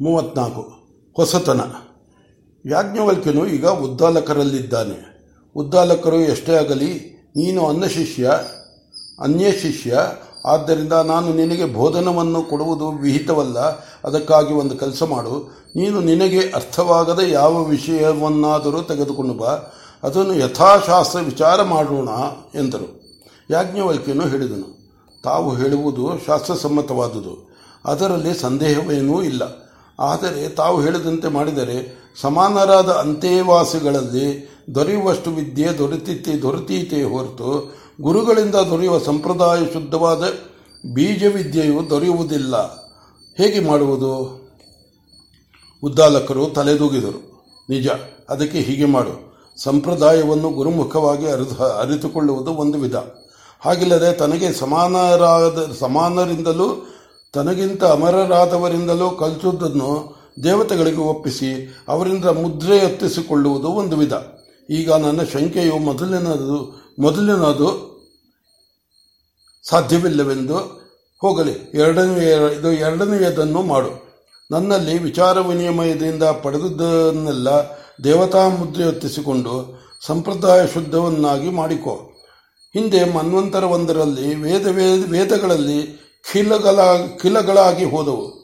ಮೂವತ್ನಾಲ್ಕು. ಹೊಸತನ. ಯಾಜ್ಞವಲ್ಕ್ಯನು ಈಗ ಉದ್ದಾಲಕರಲ್ಲಿದ್ದಾನೆ. ಉದ್ದಾಲಕರು ಎಷ್ಟೇ ಆಗಲಿ, ನೀನು ಅನ್ನ ಶಿಷ್ಯ, ಅನ್ಯ ಶಿಷ್ಯ, ಆದ್ದರಿಂದ ನಾನು ನಿನಗೆ ಬೋಧನವನ್ನು ಕೊಡುವುದು ವಿಹಿತವಲ್ಲ, ಅದಕ್ಕಾಗಿ ಒಂದು ಕೆಲಸ ಮಾಡು. ನೀನು ನಿನಗೆ ಅರ್ಥವಾಗದ ಯಾವ ವಿಷಯವನ್ನಾದರೂ ತೆಗೆದುಕೊಂಡು ಬಾ, ಅದನ್ನು ಯಥಾಶಾಸ್ತ್ರ ವಿಚಾರ ಮಾಡೋಣ ಎಂದರು. ಯಾಜ್ಞವಲ್ಕ್ಯನು ಹೇಳಿದನು. ತಾವು ಹೇಳುವುದು ಶಾಸ್ತ್ರಸಮ್ಮತವಾದುದು. ಅದರಲ್ಲಿ ಸಂದೇಹವೇನೂ ಇಲ್ಲ. ಆದರೆ ತಾವು ಹೇಳಿದಂತೆ ಮಾಡಿದರೆ ಸಮಾನರಾದ ಅಂತೆವಾಸಿಗಳಲ್ಲಿ ದೊರೆಯುವಷ್ಟು ವಿದ್ಯೆ ದೊರೆತಿತ್ತೆ ದೊರೆತೀತೆ ಹೊರತು ಗುರುಗಳಿಂದ ದೊರೆಯುವ ಸಂಪ್ರದಾಯ ಶುದ್ಧವಾದ ಬೀಜ ವಿದ್ಯೆಯು ದೊರೆಯುವುದಿಲ್ಲ. ಹೇಗೆ ಮಾಡುವುದು? ಉದ್ದಾಲಕರು ತಲೆದೂಗಿದರು. ನಿಜ, ಅದಕ್ಕೆ ಹೀಗೆ ಮಾಡು. ಸಂಪ್ರದಾಯವನ್ನು ಗುರುಮುಖವಾಗಿ ಅರಿತು ಅರಿತುಕೊಳ್ಳುವುದು ಒಂದು ವಿಧ. ಹಾಗಿಲ್ಲದೆ ತನಗೆ ಸಮಾನರಾದ, ಸಮಾನರಿಂದಲೂ ತನಗಿಂತ ಅಮರರಾದವರಿಂದಲೂ ಕಲಿಸುವುದನ್ನು ದೇವತೆಗಳಿಗೆ ಒಪ್ಪಿಸಿ ಅವರಿಂದ ಮುದ್ರೆ ಎತ್ತಿಸಿಕೊಳ್ಳುವುದು ಒಂದು ವಿಧ. ಈಗ ನನ್ನ ಶಂಕೆಯು ಮೊದಲಿನದು ಮೊದಲಿನದು ಸಾಧ್ಯವಿಲ್ಲವೆಂದು ಹೋಗಲಿ. ಎರಡನೇ ಇದು ಎರಡನೆಯದನ್ನು ಮಾಡು. ನನ್ನಲ್ಲಿ ವಿಚಾರ ವಿನಿಮಯದಿಂದ ಪಡೆದದ್ದನ್ನೆಲ್ಲ ದೇವತಾ ಮುದ್ರೆ ಎತ್ತಿಸಿಕೊಂಡು ಸಂಪ್ರದಾಯ ಶುದ್ಧವನ್ನಾಗಿ ಮಾಡಿಕೊ. ಹಿಂದೆ ಮನ್ವಂತರವೊಂದರಲ್ಲಿ ವೇದ, ವೇದಗಳಲ್ಲಿ ಖಿಲಗಳ ಖಿಲಗಳಾಗಿ ಹೋದವು.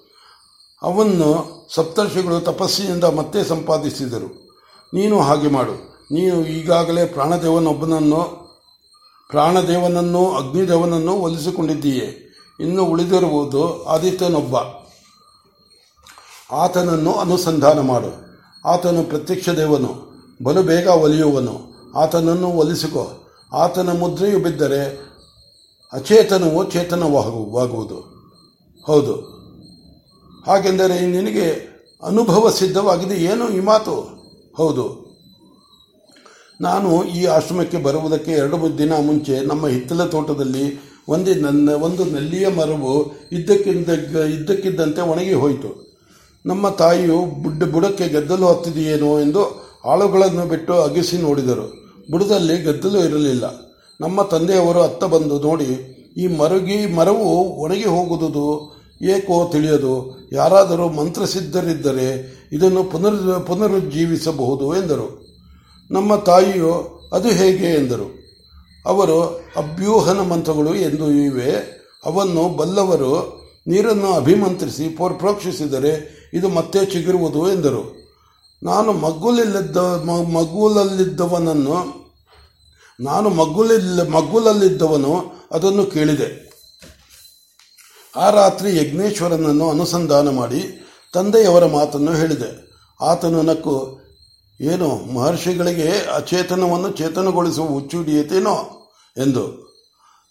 ಅವನ್ನು ಸಪ್ತರ್ಷಿಗಳು ತಪಸ್ಸಿನಿಂದ ಮತ್ತೆ ಸಂಪಾದಿಸಿದರು. ನೀನು ಹಾಗೆ ಮಾಡು. ನೀನು ಈಗಾಗಲೇ ಪ್ರಾಣದೇವನೊಬ್ಬನನ್ನು, ಪ್ರಾಣದೇವನನ್ನು ಅಗ್ನಿದೇವನನ್ನು ಒಲಿಸಿಕೊಂಡಿದ್ದೀಯೆ ಇನ್ನು ಉಳಿದಿರುವುದು ಆದಿತ್ಯನೊಬ್ಬ. ಆತನನ್ನು ಅನುಸಂಧಾನ ಮಾಡು. ಆತನು ಪ್ರತ್ಯಕ್ಷ ದೇವನು ಬಲು ಬೇಗ ಒಲಿಯುವನು. ಆತನನ್ನು ಒಲಿಸಿಕೊ. ಆತನ ಮುದ್ರೆಯು ಬಿದ್ದರೆ ಅಚೇತನವು ಚೇತನವಾಗುವುದು. ಹೌದು. ಹಾಗೆಂದರೆ ನಿನಗೆ ಅನುಭವ ಸಿದ್ಧವಾಗಿದೆ ಏನು ಈ ಮಾತು? ಹೌದು. ನಾನು ಈ ಆಶ್ರಮಕ್ಕೆ ಬರುವುದಕ್ಕೆ ಎರಡು ದಿನ ಮುಂಚೆ ನಮ್ಮ ಹಿತ್ತಲ ತೋಟದಲ್ಲಿ ಒಂದು ನನ್ನ ಒಂದು ನೆಲ್ಲಿಯ ಮರವು ಇದ್ದಕ್ಕಿದ್ದ ಇದ್ದಕ್ಕಿದ್ದಂತೆ ಒಣಗಿ ಹೋಯಿತು. ನಮ್ಮ ತಾಯಿಯು ಬುಡ್ ಬುಡಕ್ಕೆ ಗೆದ್ದಲು ಹತ್ತಿದೆಯೇನೋ ಎಂದು ಆಳುಗಳನ್ನು ಬಿಟ್ಟು ಅಗಿಸಿ ನೋಡಿದರು. ಬುಡದಲ್ಲಿ ಗೆದ್ದಲು ಇರಲಿಲ್ಲ. ನಮ್ಮ ತಂದೆಯವರು ಅತ್ತ ಬಂದು ನೋಡಿ, ಈ ಮರುಗಿ, ಮರವು ಒಣಗಿ ಹೋಗುವುದು ಏಕೋ ತಿಳಿಯದು. ಯಾರಾದರೂ ಮಂತ್ರಸಿದ್ಧರಿದ್ದರೆ ಇದನ್ನು ಪುನರ್, ಪುನರುಜ್ಜೀವಿಸಬಹುದು ಎಂದರು. ನಮ್ಮ ತಾಯಿಯು, ಅದು ಹೇಗೆ ಎಂದರು. ಅವರು, ಅಭ್ಯೂಹನ ಮಂತ್ರಗಳು ಎಂದು ಇವೆ. ಅವನ್ನು ಬಲ್ಲವರು ನೀರನ್ನು ಅಭಿಮಂತ್ರಿಸಿ ಪ್ರೋಕ್ಷಿಸಿದರೆ ಇದು ಮತ್ತೆ ಚಿಗುರುವುದು ಎಂದರು. ನಾನು ಮಗ್ಗುಲಿಲ್ಲದ ಮಗ್ಗುಲಲ್ಲಿದ್ದವನನ್ನು ನಾನು ಮಗ್ಗುಲಿಲ್ಲ ಮಗ್ಗುಲಲ್ಲಿದ್ದವನು ಅದನ್ನು ಕೇಳಿದೆ. ಆ ರಾತ್ರಿ ಯಜ್ಞೇಶ್ವರನನ್ನು ಅನುಸಂಧಾನ ಮಾಡಿ ತಂದೆಯವರ ಮಾತನ್ನು ಹೇಳಿದೆ. ಆತನು ನಕ್ಕು, ಏನು, ಮಹರ್ಷಿಗಳಿಗೆ ಅಚೇತನವನ್ನು ಚೇತನಗೊಳಿಸುವ ಹುಚ್ಚು ಹಿಡಿಯುತ್ತೇನೋ ಎಂದು.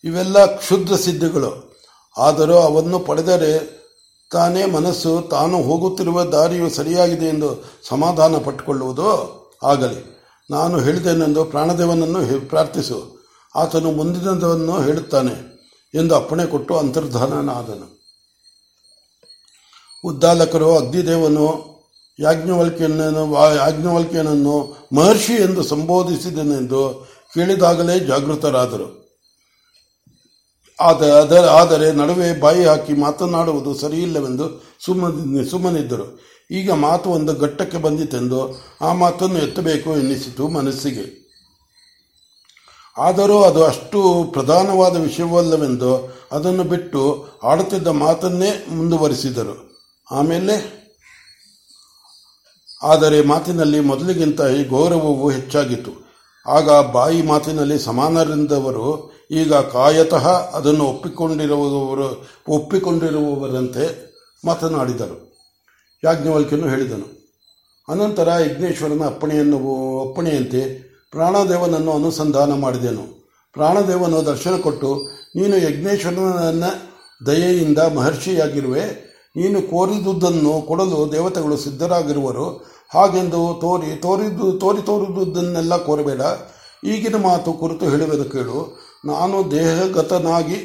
ಇವೆಲ್ಲ ಕ್ಷುದ್ರ ಸಿದ್ಧಿಗಳು. ಆದರೂ ಅವನ್ನು ಪಡೆದರೆ ತಾನೇ ಮನಸ್ಸು ತಾನು ಹೋಗುತ್ತಿರುವ ದಾರಿಯು ಸರಿಯಾಗಿದೆ ಎಂದು ಸಮಾಧಾನ ಪಟ್ಟುಕೊಳ್ಳುವುದು ಆಗಲಿ. ನಾನು ಹೇಳಿದೆನೆಂದು ಪ್ರಾಣದೇವನನ್ನು ಪ್ರಾರ್ಥಿಸು. ಆತನು ಮುಂದಿನದನ್ನು ಹೇಳುತ್ತಾನೆ ಎಂದು ಅಪ್ಪಣೆ ಕೊಟ್ಟು ಅಂತರ್ಧಾನನಾದನು. ಉದ್ದಾಲಕರು, ಅಗ್ನಿದೇವನು, ಯಾಜ್ಞವಲ್ಕ್ಯನನ್ನು ಯಾಜ್ಞವಲ್ಕಿಯನನ್ನು ಮಹರ್ಷಿ ಎಂದು ಸಂಬೋಧಿಸಿದನೆಂದು ಕೇಳಿದಾಗಲೇ ಜಾಗೃತರಾದರು. ಆದರೆ ನಡುವೆ ಬಾಯಿ ಹಾಕಿ ಮಾತನಾಡುವುದು ಸರಿಯಿಲ್ಲವೆಂದು ಸುಮ್ಮನೆ, ಸುಮ್ಮನಿದ್ದರು. ಈಗ ಮಾತು ಒಂದು ಘಟ್ಟಕ್ಕೆ ಬಂದಿತೆಂದು ಆ ಮಾತನ್ನು ಎತ್ತಬೇಕು ಎನ್ನಿಸಿತು ಮನಸ್ಸಿಗೆ. ಆದರೂ ಅದು ಅಷ್ಟು ಪ್ರಧಾನವಾದ ವಿಷಯವಲ್ಲವೆಂದು ಅದನ್ನು ಬಿಟ್ಟು ಆಡುತ್ತಿದ್ದ ಮಾತನ್ನೇ ಮುಂದುವರಿಸಿದರು. ಆಮೇಲೆ, ಆದರೆ ಮಾತಿನಲ್ಲಿ ಮೊದಲಿಗಿಂತ ಈ ಗೌರವವು ಹೆಚ್ಚಾಗಿತ್ತು. ಆಗ ಬಾಯಿ ಮಾತಿನಲ್ಲಿ ಸಮಾನರಿಂದವರು ಈಗ ಕಾಯತಃ ಅದನ್ನು ಒಪ್ಪಿಕೊಂಡಿರುವವರು, ಒಪ್ಪಿಕೊಂಡಿರುವವರಂತೆ ಮಾತನಾಡಿದರು. ಯಾಜ್ಞವಲ್ಕ್ಯನು ಹೇಳಿದನು, ಅನಂತರ ಯಜ್ಞೇಶ್ವರನ ಅಪ್ಪಣೆಯನ್ನು, ಅಪ್ಪಣೆಯಂತೆ ಪ್ರಾಣದೇವನನ್ನು ಅನುಸಂಧಾನ ಮಾಡಿದೆನು. ಪ್ರಾಣದೇವನು ದರ್ಶನ ಕೊಟ್ಟು, ನೀನು ಯಜ್ಞೇಶ್ವರನ ದಯೆಯಿಂದ ಮಹರ್ಷಿಯಾಗಿರುವೆ. ನೀನು ಕೋರಿದುದನ್ನು ಕೊಡಲು ದೇವತೆಗಳು ಸಿದ್ಧರಾಗಿರುವರು. ಹಾಗೆಂದು ತೋರಿ ತೋರಿದ್ದು ತೋರಿ ತೋರಿದುದನ್ನೆಲ್ಲ ಕೋರಬೇಡ. ಈಗಿನ ಮಾತು ಕುರಿತು ಹೇಳುವುದು ಕೇಳು. ನಾನು ದೇಹಗತನಾಗಿ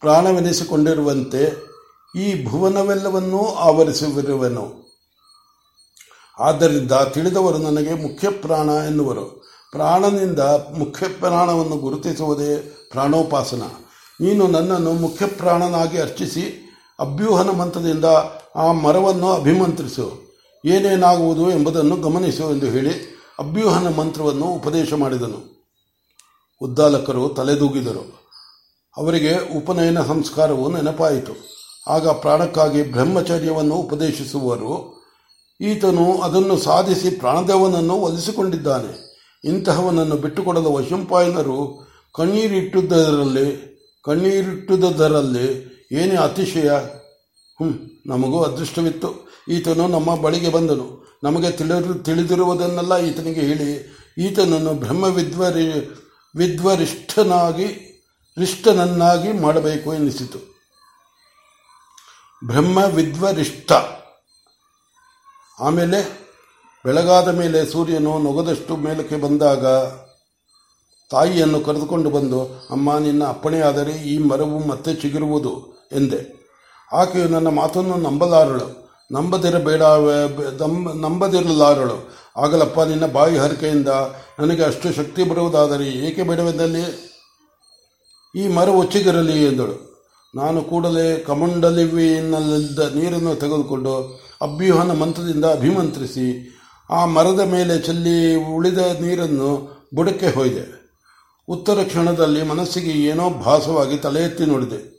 ಪ್ರಾಣವೆನಿಸಿಕೊಂಡಿರುವಂತೆ ಈ ಭುವನವೆಲ್ಲವನ್ನೂ ಆವರಿಸಿರುವೆನು ಆದ್ದರಿಂದ ತಿಳಿದವರು ನನಗೆ ಮುಖ್ಯ ಪ್ರಾಣ ಎನ್ನುವರು. ಪ್ರಾಣನಿಂದ ಮುಖ್ಯ ಪ್ರಾಣವನ್ನು ಗುರುತಿಸುವುದೇ ಪ್ರಾಣೋಪಾಸನ. ನೀನು ನನ್ನನ್ನು ಮುಖ್ಯ ಪ್ರಾಣನಾಗಿ ಅರ್ಚಿಸಿ ಅಭ್ಯೂಹನ ಮಂತ್ರದಿಂದ ಆ ಮರವನ್ನು ಅಭಿಮಂತ್ರಿಸು. ಏನೇನಾಗುವುದು ಎಂಬುದನ್ನು ಗಮನಿಸು ಎಂದು ಹೇಳಿ ಅಭ್ಯೂಹನ ಮಂತ್ರವನ್ನು ಉಪದೇಶ ಮಾಡಿದನು. ಉದ್ದಾಲಕರು ತಲೆದೂಗಿದರು. ಅವರಿಗೆ ಉಪನಯನ ಸಂಸ್ಕಾರವು ನೆನಪಾಯಿತು. ಆಗ ಪ್ರಾಣಕ್ಕಾಗಿ ಬ್ರಹ್ಮಚರ್ಯವನ್ನು ಉಪದೇಶಿಸುವರು. ಈತನು ಅದನ್ನು ಸಾಧಿಸಿ ಪ್ರಾಣದೇವನನ್ನು ಒಲಿಸಿಕೊಂಡಿದ್ದಾನೆ ಇಂತಹವನನ್ನು ಬಿಟ್ಟುಕೊಡಲು ವಶಂಪಾಯನರು ಕಣ್ಣೀರಿಟ್ಟುದರಲ್ಲಿ ಕಣ್ಣೀರಿಟ್ಟುದರಲ್ಲಿ ಏನೇ ಅತಿಶಯ? ಹ್ಞೂ ನಮಗೂ ಅದೃಷ್ಟವಿತ್ತು. ಈತನು ನಮ್ಮ ಬಳಿಗೆ ಬಂದನು. ನಮಗೆ ತಿಳಿದು ತಿಳಿದಿರುವುದನ್ನೆಲ್ಲ ಈತನಿಗೆ ಹೇಳಿ, ಈತನನ್ನು ಬ್ರಹ್ಮ ವಿದ್ವರಿ ವಿದ್ವರಿಷ್ಠನಾಗಿ ರಿಷ್ಠನನ್ನಾಗಿ ಮಾಡಬೇಕು ಎನ್ನಿಸಿತು. ಬ್ರಹ್ಮ ವಿದ್ವರಿಷ್ಠ. ಆಮೇಲೆ ಬೆಳಗಾದ ಮೇಲೆ ಸೂರ್ಯನು ನೊಗದಷ್ಟು ಮೇಲಕ್ಕೆ ಬಂದಾಗ ತಾಯಿಯನ್ನು ಕರೆದುಕೊಂಡು ಬಂದು, ಅಮ್ಮ, ನಿನ್ನ ಅಪ್ಪಣೆಯಾದರೆ ಈ ಮರವು ಮತ್ತೆ ಚಿಗುರುವುದು ಎಂದೆ. ಆಕೆಯು ನನ್ನ ಮಾತನ್ನು ನಂಬಲಾರಳು. ನಂಬದಿರಬೇಡ ನಂಬದಿರಲಾರಳು. ಆಗಲಪ್ಪ, ನಿನ್ನ ಬಾಯಿ ಹರಕೆಯಿಂದ ನನಗೆ ಅಷ್ಟು ಶಕ್ತಿ ಬರುವುದಾದರೆ ಏಕೆ ಬೇಡವೆಂದಲ್ಲಿ? ಈ ಮರ ಒಚ್ಚಿಗಿರಲಿ ಎಂದಳು. ನಾನು ಕೂಡಲೇ ಕಮಂಡಲಿವಿನಲ್ಲಿದ್ದ ನೀರನ್ನು ತೆಗೆದುಕೊಂಡು ಅಭ್ಯೂಹನ ಮಂತ್ರದಿಂದ ಅಭಿಮಂತ್ರಿಸಿ ಆ ಮರದ ಮೇಲೆ ಚೆಲ್ಲಿ ಉಳಿದ ನೀರನ್ನು ಬುಡಕ್ಕೆ ಹೋಯಿದೆ. ಉತ್ತರ ಕ್ಷಣದಲ್ಲಿ ಮನಸ್ಸಿಗೆ ಏನೋ ಭಾಸವಾಗಿ ತಲೆ ಎತ್ತಿ ನೋಡಿದೆ.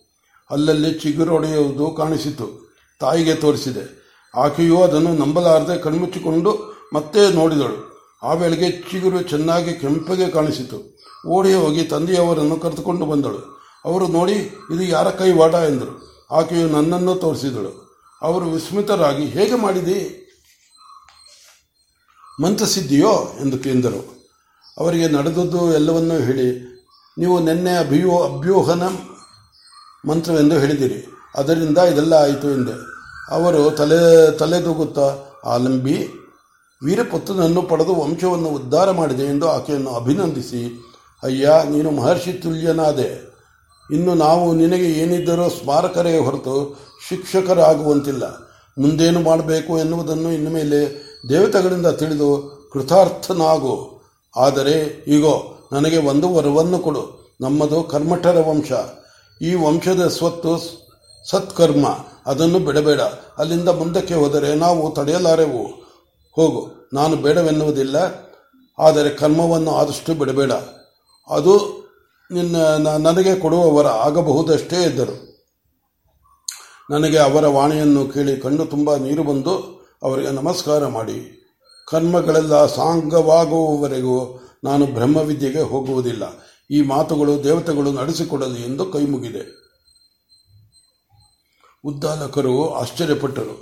ಅಲ್ಲಲ್ಲಿ ಚಿಗುರೊಡೆಯುವುದು ಕಾಣಿಸಿತು. ತಾಯಿಗೆ ತೋರಿಸಿದೆ. ಆಕೆಯು ಅದನ್ನು ನಂಬಲಾರದೆ ಕಣ್ಮುಚ್ಚಿಕೊಂಡು ಮತ್ತೆ ನೋಡಿದಳು. ಆ ವೇಳೆಗೆ ಚಿಗುರು ಚೆನ್ನಾಗಿ ಕೆಂಪಗೆ ಕಾಣಿಸಿತು. ಓಡಿ ಹೋಗಿ ತಂದೆಯವರನ್ನು ಕರೆದುಕೊಂಡು ಬಂದಳು. ಅವರು ನೋಡಿ, ಇದು ಯಾರ ಕೈ ವಾಟ ಎಂದರು. ಆಕೆಯು ನನ್ನನ್ನು ತೋರಿಸಿದಳು. ಅವರು ವಿಸ್ಮಿತರಾಗಿ, ಹೇಗೆ ಮಾಡಿದಿ? ಮಂತ್ರಸಿದ್ಧಿಯೋ ಎಂದು ಕೇಂದರು. ಅವರಿಗೆ ನಡೆದದ್ದು ಎಲ್ಲವನ್ನೂ ಹೇಳಿ, ನೀವು ನಿನ್ನೆ ಅಭಿಯೋ, ಅಭ್ಯೂಹನ ಮಂತ್ರವೆಂದು ಹೇಳಿದಿರಿ. ಅದರಿಂದ ಇದೆಲ್ಲ ಆಯಿತು ಎಂದೆ. ಅವರು ತಲೆ ತಲೆದೂಗುತ್ತಾ ಆಲಂಬಿ, ವೀರಪುತ್ರನನ್ನು ಪಡೆದು ವಂಶವನ್ನು ಉದ್ಧಾರ ಮಾಡಿದೆ ಎಂದು ಆಕೆಯನ್ನು ಅಭಿನಂದಿಸಿ, ಅಯ್ಯ, ನೀನು ಮಹರ್ಷಿ ತುಲ್ಯನಾದೆ. ಇನ್ನು ನಾವು ನಿನಗೆ ಏನಿದ್ದರೂ ಸ್ಮಾರಕರೇ ಹೊರತು ಶಿಕ್ಷಕರಾಗುವಂತಿಲ್ಲ. ಮುಂದೇನು ಮಾಡಬೇಕು ಎನ್ನುವುದನ್ನು ಇನ್ನು ಮೇಲೆ ದೇವತೆಗಳಿಂದ ತಿಳಿದು ಕೃತಾರ್ಥನಾಗು. ಆದರೆ ಈಗೋ ನನಗೆ ಒಂದು ವರವನ್ನು ಕೊಡು. ನಮ್ಮದು ಕರ್ಮಠರ ವಂಶ. ಈ ವಂಶದ ಸ್ವತ್ತು ಸತ್ಕರ್ಮ, ಅದನ್ನು ಬಿಡಬೇಡ. ಅಲ್ಲಿಂದ ಮುಂದಕ್ಕೆ ಹೋದರೆ ನಾವು ತಡೆಯಲಾರೆವು. ಹೋಗು, ನಾನು ಬೇಡವೆನ್ನುವುದಿಲ್ಲ, ಆದರೆ ಕರ್ಮವನ್ನು ಆದಷ್ಟು ಬಿಡಬೇಡ. ಅದು ನಿನ್ನ ನನಗೆ ಕೊಡುವವರ ಆಗಬಹುದಷ್ಟೇ ಇದ್ದರು ನನಗೆ ಅವರ ವಾಣಿಯನ್ನು ಕೇಳಿ ಕಣ್ಣು ತುಂಬ ನೀರು ಬಂದು ಅವರಿಗೆ ನಮಸ್ಕಾರ ಮಾಡಿ. ಕರ್ಮಗಳೆಲ್ಲ ಸಾಂಗವಾಗುವವರೆಗೂ ನಾನು ಬ್ರಹ್ಮವಿದ್ಯೆಗೆ ಹೋಗುವುದಿಲ್ಲ. ಈ ಮಾತುಗಳು ದೇವತೆಗಳು ನಡೆಸಿಕೊಡಲಿ ಎಂದು ಕೈಮುಗಿದೆ. ಉದ್ದಾಲಕರು ಆಶ್ಚರ್ಯಪಟ್ಟರು.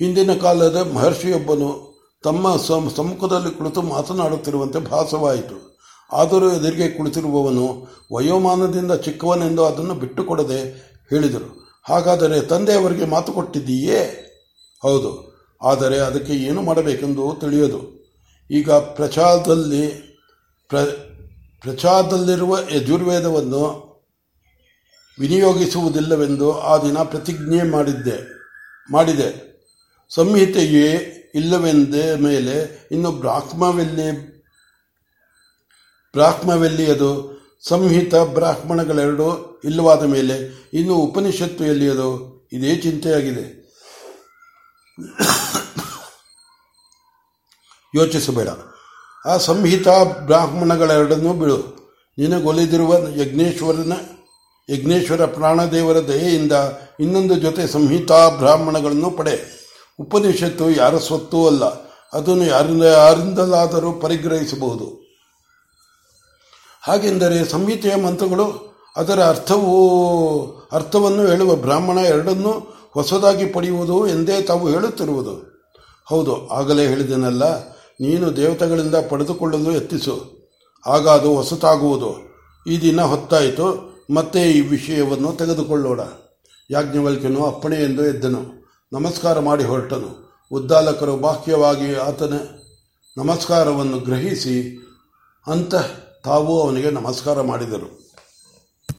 ಹಿಂದಿನ ಕಾಲದ ಮಹರ್ಷಿಯೊಬ್ಬನು ತಮ್ಮ ಸಮ್ಮುಖದಲ್ಲಿ ಕುಳಿತು ಮಾತನಾಡುತ್ತಿರುವಂತೆ ಭಾಸವಾಯಿತು. ಆದರೂ ಎದುರಿಗೆ ಕುಳಿತಿರುವವನು, ವಯೋಮಾನದಿಂದ ಚಿಕ್ಕವನೆಂದು ಅದನ್ನು ಬಿಟ್ಟುಕೊಡದೆ ಹೇಳಿದರು. ಹಾಗಾದರೆ ತಂದೆಯವರಿಗೆ ಮಾತು ಕೊಟ್ಟಿದ್ದೀಯೇ? ಹೌದು, ಆದರೆ ಅದಕ್ಕೆ ಏನು ಮಾಡಬೇಕೆಂದು ತಿಳಿಯೋದು. ಈಗ ಪ್ರಚಾರದಲ್ಲಿ ಪ್ರ, ಪ್ರಚಾರದಲ್ಲಿರುವ ಯಜುರ್ವೇದವನ್ನು ವಿನಿಯೋಗಿಸುವುದಿಲ್ಲವೆಂದು ಆ ದಿನ ಪ್ರತಿಜ್ಞೆ ಮಾಡಿದ್ದೆ, ಮಾಡಿದೆ. ಸಂಹಿತೆಯೇ ಇಲ್ಲವೆಂದ ಮೇಲೆ ಇನ್ನು ಬ್ರಾಹ್ಮವೆಲ್ಲಿ ಬ್ರಾಹ್ಮವೆಲ್ಲಿಯದು ಸಂಹಿತ ಬ್ರಾಹ್ಮಣಗಳೆರಡು ಇಲ್ಲವಾದ ಮೇಲೆ ಇನ್ನು ಉಪನಿಷತ್ತು ಎಲ್ಲಿಯದು ಇದೇ ಚಿಂತೆಯಾಗಿದೆ. ಯೋಚಿಸಬೇಡ. ಆ ಸಂಹಿತ ಬ್ರಾಹ್ಮಣಗಳೆರಡನ್ನೂ ಬಿಡು. ನಿನಗೊಲಿದಿರುವ ಯಜ್ಞೇಶ್ವರನ ಯಜ್ಞೇಶ್ವರ ಪ್ರಾಣದೇವರ ದಯೆಯಿಂದ ಇನ್ನೊಂದು ಜೊತೆ ಸಂಹಿತಾ ಬ್ರಾಹ್ಮಣಗಳನ್ನು ಪಡೆ. ಉಪನಿಷತ್ತು ಯಾರ ಸ್ವತ್ತೂ ಅಲ್ಲ. ಅದನ್ನು ಯಾರಿಂದ ಯಾರಿಂದಲಾದರೂ ಪರಿಗ್ರಹಿಸಬಹುದು. ಹಾಗೆಂದರೆ ಸಂಹಿತೆಯ ಮಂತ್ರಗಳು, ಅದರ ಅರ್ಥವು, ಅರ್ಥವನ್ನು ಹೇಳುವ ಬ್ರಾಹ್ಮಣ ಎರಡನ್ನೂ ಹೊಸದಾಗಿ ಪಡೆಯುವುದು ಎಂದೇ ತಾವು ಹೇಳುತ್ತಿರುವುದು. ಹೌದು, ಆಗಲೇ ಹೇಳಿದನಲ್ಲ, ನೀನು ದೇವತೆಗಳಿಂದ ಪಡೆದುಕೊಳ್ಳಲು ಯತ್ನಿಸು. ಆಗ ಅದು ಹೊಸತಾಗುವುದು. ಈ ದಿನ ಹೊತ್ತಾಯಿತು. ಮತ್ತೆ ಈ ವಿಷಯವನ್ನು ತೆಗೆದುಕೊಳ್ಳೋಣ. ಯಾಜ್ಞವಲ್ಕ್ಯನು ಅಪ್ಪಣೆ ಎಂದು ಎದ್ದನು. ನಮಸ್ಕಾರ ಮಾಡಿ ಹೊರಟನು. ಉದ್ದಾಲಕರು ಬಾಹ್ಯವಾಗಿ ಆತನ ನಮಸ್ಕಾರವನ್ನು ಗ್ರಹಿಸಿ ಅಂತ ತಾವು ಅವನಿಗೆ ನಮಸ್ಕಾರ ಮಾಡಿದರು.